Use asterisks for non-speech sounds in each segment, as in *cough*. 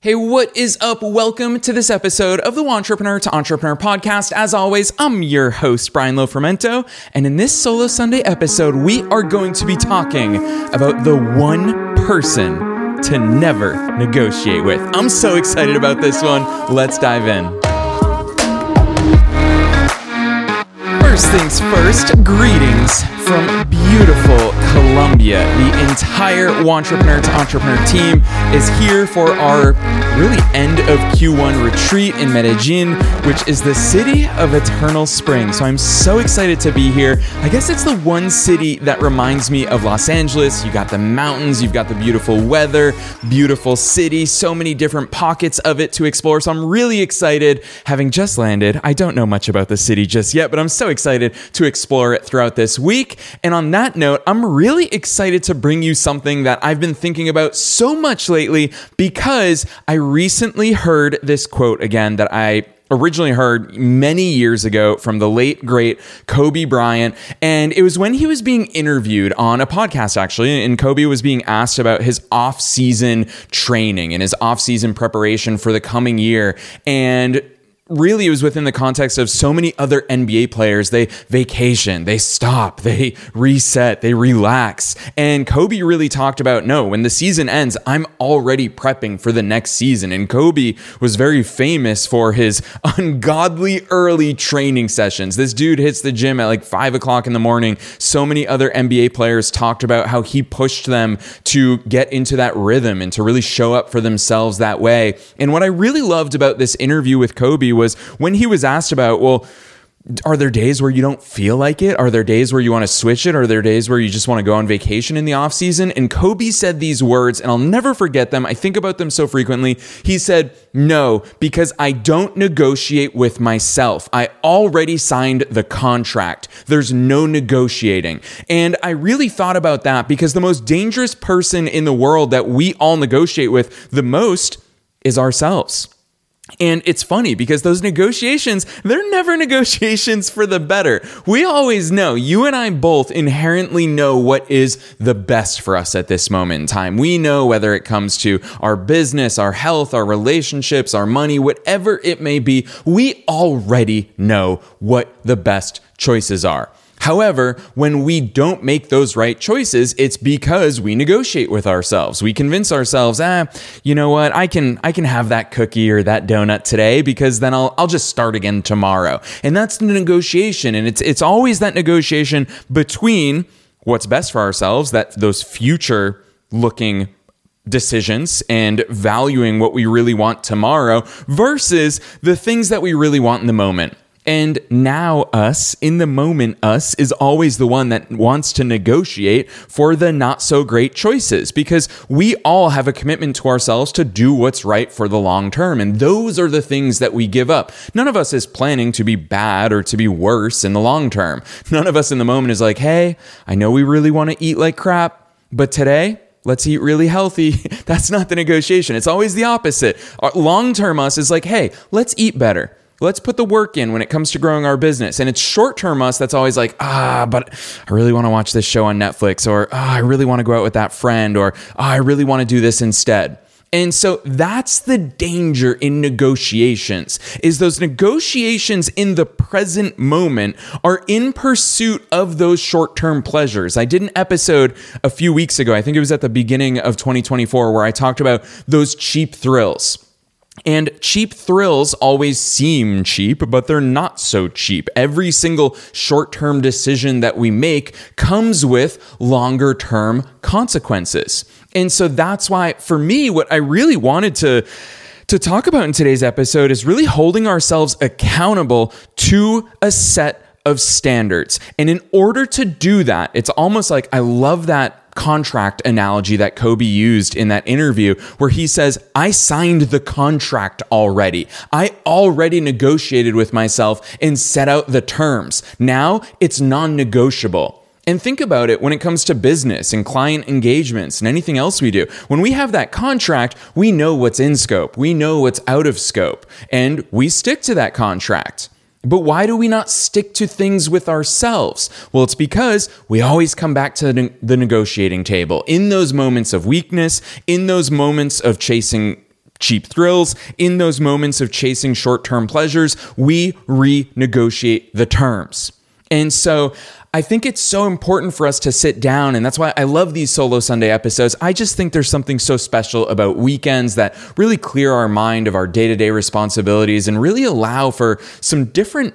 Hey, what is up? Welcome to this episode of the Wantrepreneur to Entrepreneur podcast. As always, I'm your host, Brian Lofermento, and in this Solo Sunday episode, we are going to be talking about the one person to never negotiate with. I'm so excited about this one. Let's dive in. First things first, greetings from beautiful Colombia. The entire Wantrepreneur to Entrepreneur team is here for our really end of Q1 retreat in Medellin, which is the city of eternal spring. So I'm so excited to be here. I guess it's the one city that reminds me of Los Angeles. You got the mountains, you've got the beautiful weather, beautiful city, so many different pockets of it to explore. So I'm really excited having just landed. I don't know much about the city just yet, but I'm so excited to explore it throughout this week. And on that note, I'm really excited to bring you something that I've been thinking about so much lately because I recently heard this quote again that I originally heard many years ago from the late great Kobe Bryant. And it was when he was being interviewed on a podcast actually and Kobe was being asked about his off-season training and his off-season preparation for the coming year. And really it was within the context of so many other NBA players. They vacation, they stop, *laughs* they reset, they relax. And Kobe really talked about no, when the season ends, I'm already prepping for the next season. And Kobe was very famous for his *laughs* ungodly early training sessions. This dude hits the gym at like five o'clock in the morning. So many other NBA players talked about how he pushed them to get into that rhythm and to really show up for themselves that way. And what I really loved about this interview with Kobe was when he was asked about, well, are there days where you don't feel like it? Are there days where you want to switch it? Are there days where you just want to go on vacation in the off season? And Kobe said these words, and I'll never forget them. I think about them so frequently. He said, No, because I don't negotiate with myself. I already signed the contract. There's no negotiating. And I really thought about that because the most dangerous person in the world that we all negotiate with the most is ourselves. And it's funny because those negotiations, they're never *laughs* negotiations for the better. We always know, you and I both inherently know what is the best for us at this moment in time. We know whether it comes to our business, our health, our relationships, our money, whatever it may be, we already know what the best choices are. However, when we don't make those right choices, it's because we negotiate with ourselves. We convince ourselves, ah, you know what, I can I can have that cookie or that donut today because then I'll I'll just start again tomorrow. And that's the negotiation. And it's it's always that negotiation between what's best for ourselves, that those future looking decisions and valuing what we really want tomorrow versus the things that we really want in the moment. And now, us, in the moment, us is always the one that wants to negotiate for the not so great choices because we all have a commitment to ourselves to do what's right for the long term. And those are the things that we give up. None of us is planning to be bad or to be worse in the long term. None of us in the moment is like, hey, I know we really want to eat like crap, but today, let's eat really healthy. *laughs* That's not the negotiation. It's always the opposite. Long term us is like, hey, let's eat better. Let's put the work in when it comes to growing our business. And it's short term us that's always like, ah, but I really want to watch this show on Netflix, or ah, I really want to go out with that friend, or ah, I really want to do this instead. And so that's the danger in negotiations is those negotiations in the present moment are in pursuit of those short-term pleasures. I did an episode a few weeks ago, I think it was at the beginning of 2024 where I talked about those cheap thrills. And cheap thrills always seem cheap, but they're not so cheap. Every single short term decision that we make comes with longer term consequences. And so that's why, for me, what I really wanted to to talk about in today's episode is really holding ourselves accountable to a set of standards. And in order to do that, it's almost like I love that contract analogy that Kobe used in that interview, where he says, I signed the contract already. I already negotiated with myself and set out the terms. Now it's non negotiable. And think about it when it comes to business and client engagements and anything else we do. When we have that contract, we know what's in scope, we know what's out of scope, and we stick to that contract. But why do we not stick to things with ourselves? Well, it's because we always come back to the negotiating table in those moments of weakness, in those moments of chasing cheap thrills, in those moments of chasing short term pleasures, we renegotiate the terms. And so I think it's so important for us to sit down, and that's why I love these solo Sunday episodes. I just think there's something so special about weekends that really clear our mind of our day to day responsibilities and really allow for some different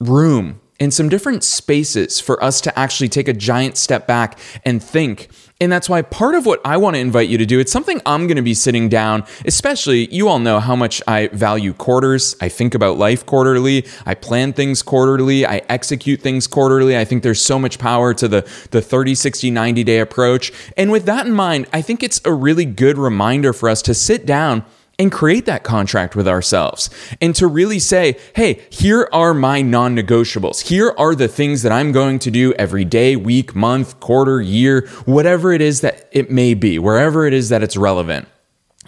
room and some different spaces for us to actually take a giant step back and think and that's why part of what I want to invite you to do, it's something I'm going to be sitting down, especially you all know how much I value quarters. I think about life quarterly. I plan things quarterly. I execute things quarterly. I think there's so much power to the, the 30, 60, 90 day approach. And with that in mind, I think it's a really good reminder for us to sit down and create that contract with ourselves and to really say, hey, here are my non negotiables. Here are the things that I'm going to do every day, week, month, quarter, year, whatever it is that it may be, wherever it is that it's relevant.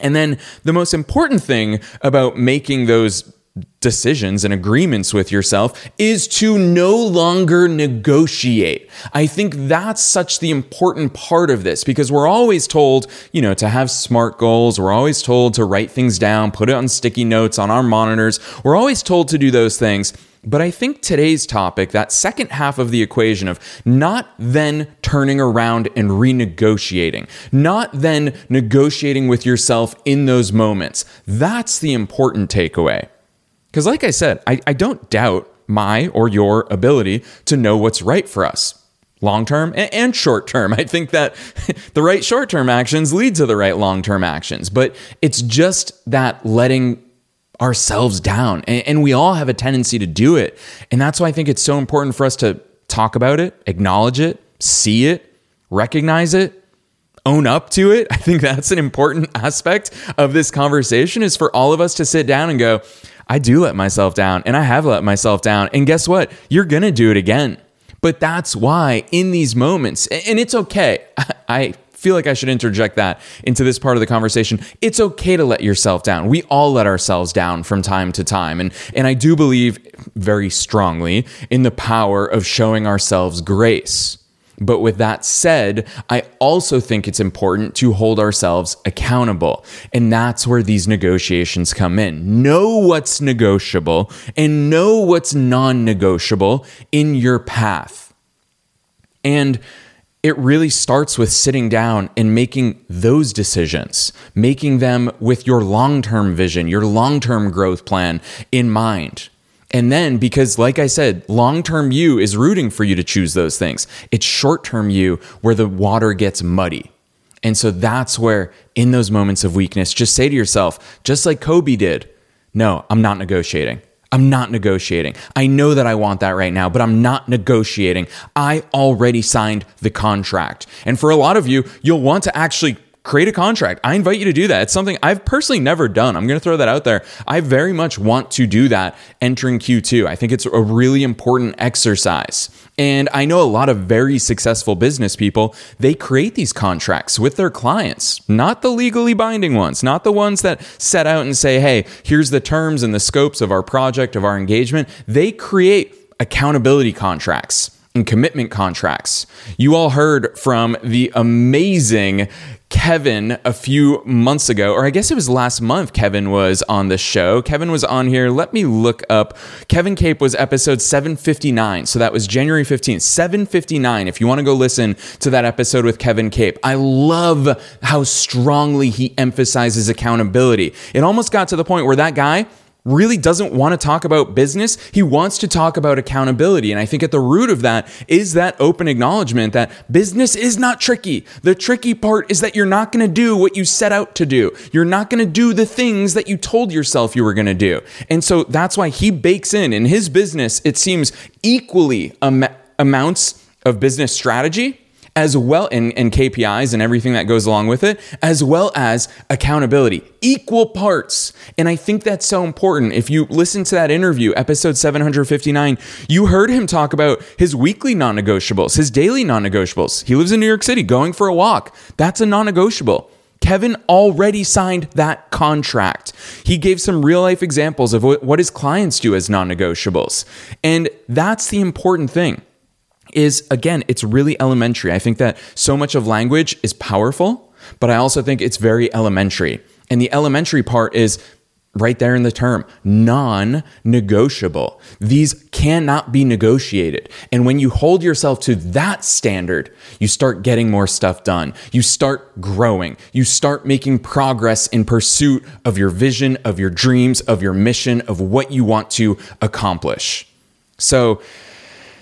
And then the most important thing about making those decisions and agreements with yourself is to no longer negotiate. I think that's such the important part of this because we're always told, you know, to have smart goals. We're always told to write things down, put it on sticky notes on our monitors. We're always told to do those things. But I think today's topic, that second half of the equation of not then turning around and renegotiating, not then negotiating with yourself in those moments, that's the important takeaway. Because, like I said, I, I don't doubt my or your ability to know what's right for us long term and short term. *laughs* I think that *laughs* the right short term actions lead to the right long term actions, but it's just that letting ourselves down. And, we all have a tendency to do it. And that's why I think it's so important for us to talk about it, acknowledge it, see it, recognize it. Own up to it. *laughs* I think that's an important aspect of this conversation is for all of us to sit down and go, I do let myself down and I have let myself down. And guess what? You're going to do it again. But that's why in these moments, and it's okay. *laughs* I feel like I should interject that into this part of the conversation. It's okay to let yourself down. We all let ourselves down from time to time. And, and I do believe very strongly in the power of showing ourselves grace. But with that said, I also think it's important to hold ourselves accountable. And that's where these negotiations come in. Know what's negotiable and know what's non negotiable in your path. And it really starts with sitting down and making those decisions, making them with your long term vision, your long term growth plan in mind. And then, because like I said, long term you is rooting for you to choose those things. It's short term you where the water gets muddy. And so that's where, in those moments of weakness, just say to yourself, just like Kobe did, no, I'm not negotiating. I'm not negotiating. I know that I want that right now, but I'm not negotiating. I already signed the contract. And for a lot of you, you'll want to actually create a contract. I invite you to do that. It's something I've personally never done. I'm going to throw that out there. I very much want to do that entering Q2. I think it's a really important exercise. And I know a lot of very successful business people, they create these contracts with their clients, not the legally binding ones, not the ones that set out and say, hey, here's the terms and the scopes of our project, of our engagement. They create accountability contracts and commitment contracts. You all heard from the amazing Kevin a few months ago, or I guess it was last month, Kevin was on the show. Kevin was on here. Let me look up. Kevin Cape was episode 759. So that was January 15th, 759. If you want to go listen to that episode with Kevin Cape, I love how strongly he emphasizes accountability. It almost got to the point where that guy, really doesn't want to talk about business. He wants to talk about accountability. And I think at the root of that is that open acknowledgement that business is not tricky. The tricky part is that you're not going to do what you set out to do. You're not going to do the things that you told yourself you were going to do. And so that's why he bakes in in his business, it seems equally am- amounts of business strategy as well and, and KPIs and everything that goes along with it, as well as accountability, equal parts. And I think that's so important. If you listen to that interview, episode 759, you heard him talk about his weekly non negotiables, his daily non negotiables. He lives in New York City going for a walk. That's a non negotiable. Kevin already signed that contract. He gave some real life examples of what his clients do as non negotiables. And that's the important thing is again, it's really elementary. I think that so much of language is powerful, but I also think it's very elementary. And the elementary part is right there in the term non negotiable. These cannot be negotiated. And when you hold yourself to that standard, you start getting more stuff done. You start growing. You start making progress in pursuit of your vision, of your dreams, of your mission, of what you want to accomplish. So,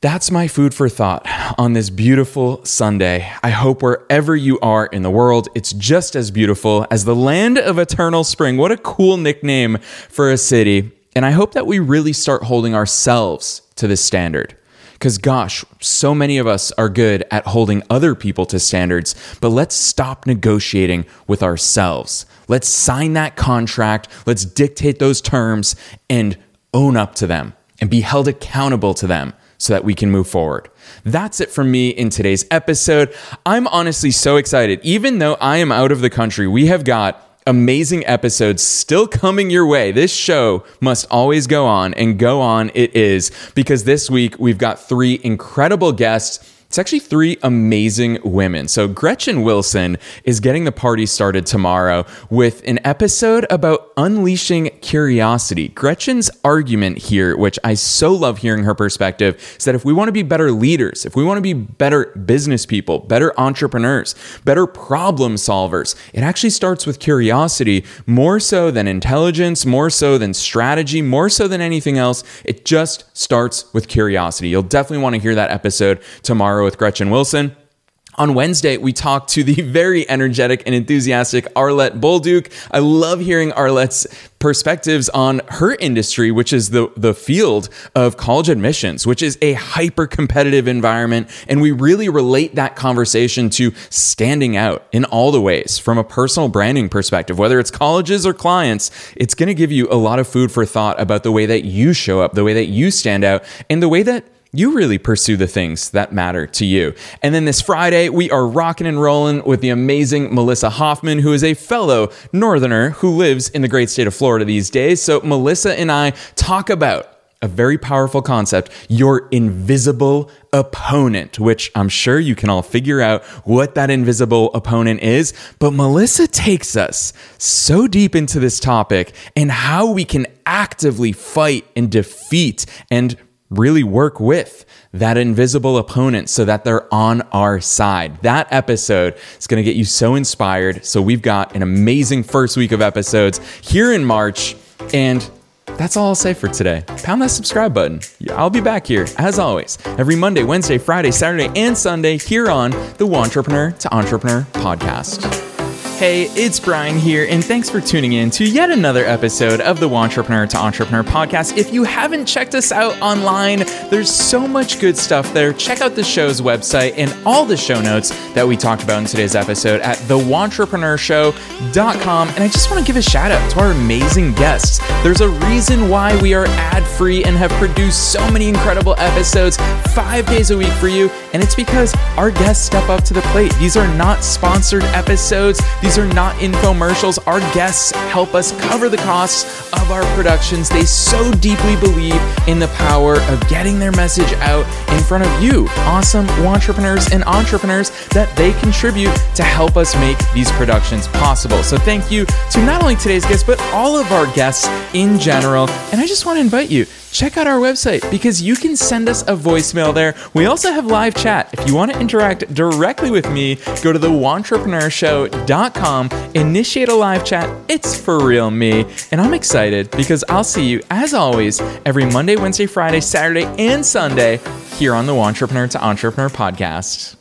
that's my food for thought on this beautiful Sunday. I hope wherever you are in the world, it's just as beautiful as the land of eternal spring. What a cool nickname for a city. And I hope that we really start holding ourselves to this standard. Because, gosh, so many of us are good at holding other people to standards, but let's stop negotiating with ourselves. Let's sign that contract, let's dictate those terms, and own up to them and be held accountable to them so that we can move forward. That's it from me in today's episode. I'm honestly so excited. Even though I am out of the country, we have got amazing episodes still coming your way. This show must always go on and go on it is because this week we've got three incredible guests it's actually three amazing women. So, Gretchen Wilson is getting the party started tomorrow with an episode about unleashing curiosity. Gretchen's argument here, which I so love hearing her perspective, is that if we want to be better leaders, if we want to be better business people, better entrepreneurs, better problem solvers, it actually starts with curiosity more so than intelligence, more so than strategy, more so than anything else. It just starts with curiosity. You'll definitely want to hear that episode tomorrow tomorrow with Gretchen Wilson. On Wednesday, we talked to the *laughs* very energetic and enthusiastic Arlette Bolduc. I love hearing Arlette's perspectives on her industry, which is the, the field of college admissions, which is a hyper competitive environment. And we really relate that conversation to standing out in all the ways from a personal branding perspective, whether it's colleges or clients. It's going to give you a lot of food for thought about the way that you show up, the way that you stand out, and the way that you really pursue the things that matter to you. And then this Friday, we are rocking and rolling with the amazing Melissa Hoffman, who is a fellow Northerner who lives in the great state of Florida these days. So, Melissa and I talk about a very powerful concept your invisible opponent, which I'm sure you can all figure out what that invisible opponent is. But Melissa takes us so deep into this topic and how we can actively fight and defeat and really work with that invisible opponent so that they're on our side. That episode is going to get you so inspired. So, we've got an amazing first week of episodes here in March. And that's all I'll say for today. Pound that subscribe button. I'll be back here, as always, every Monday, Wednesday, Friday, Saturday, and Sunday here on the Wantrepreneur to Entrepreneur podcast. Hey, it's Brian here, and thanks for tuning in to yet another episode of the Wantrepreneur to Entrepreneur podcast. If you haven't checked us out online, there's so much good stuff there. Check out the show's website and all the show notes that we talked about in today's episode at thewantrepreneurshow.com. And I just want to give a shout out to our amazing guests. There's a reason why we are ad free and have produced so many incredible episodes five days a week for you, and it's because our guests step up to the plate. These are not sponsored episodes. These are not infomercials. Our guests help us cover the costs of our productions. They so deeply believe in the power of getting their message out in front of you, awesome wantrepreneurs and entrepreneurs, that they contribute to help us make these productions possible. So thank you to not only today's guests, but all of our guests in general. And I just want to invite you check out our website because you can send us a voicemail there. We also have live chat. If you want to interact directly with me, go to thewantrepreneurshow.com, initiate a live chat. It's for real me. And I'm excited because I'll see you, as always, every Monday, Wednesday, Friday, Saturday, and Sunday here on the Wantrepreneur to Entrepreneur podcast.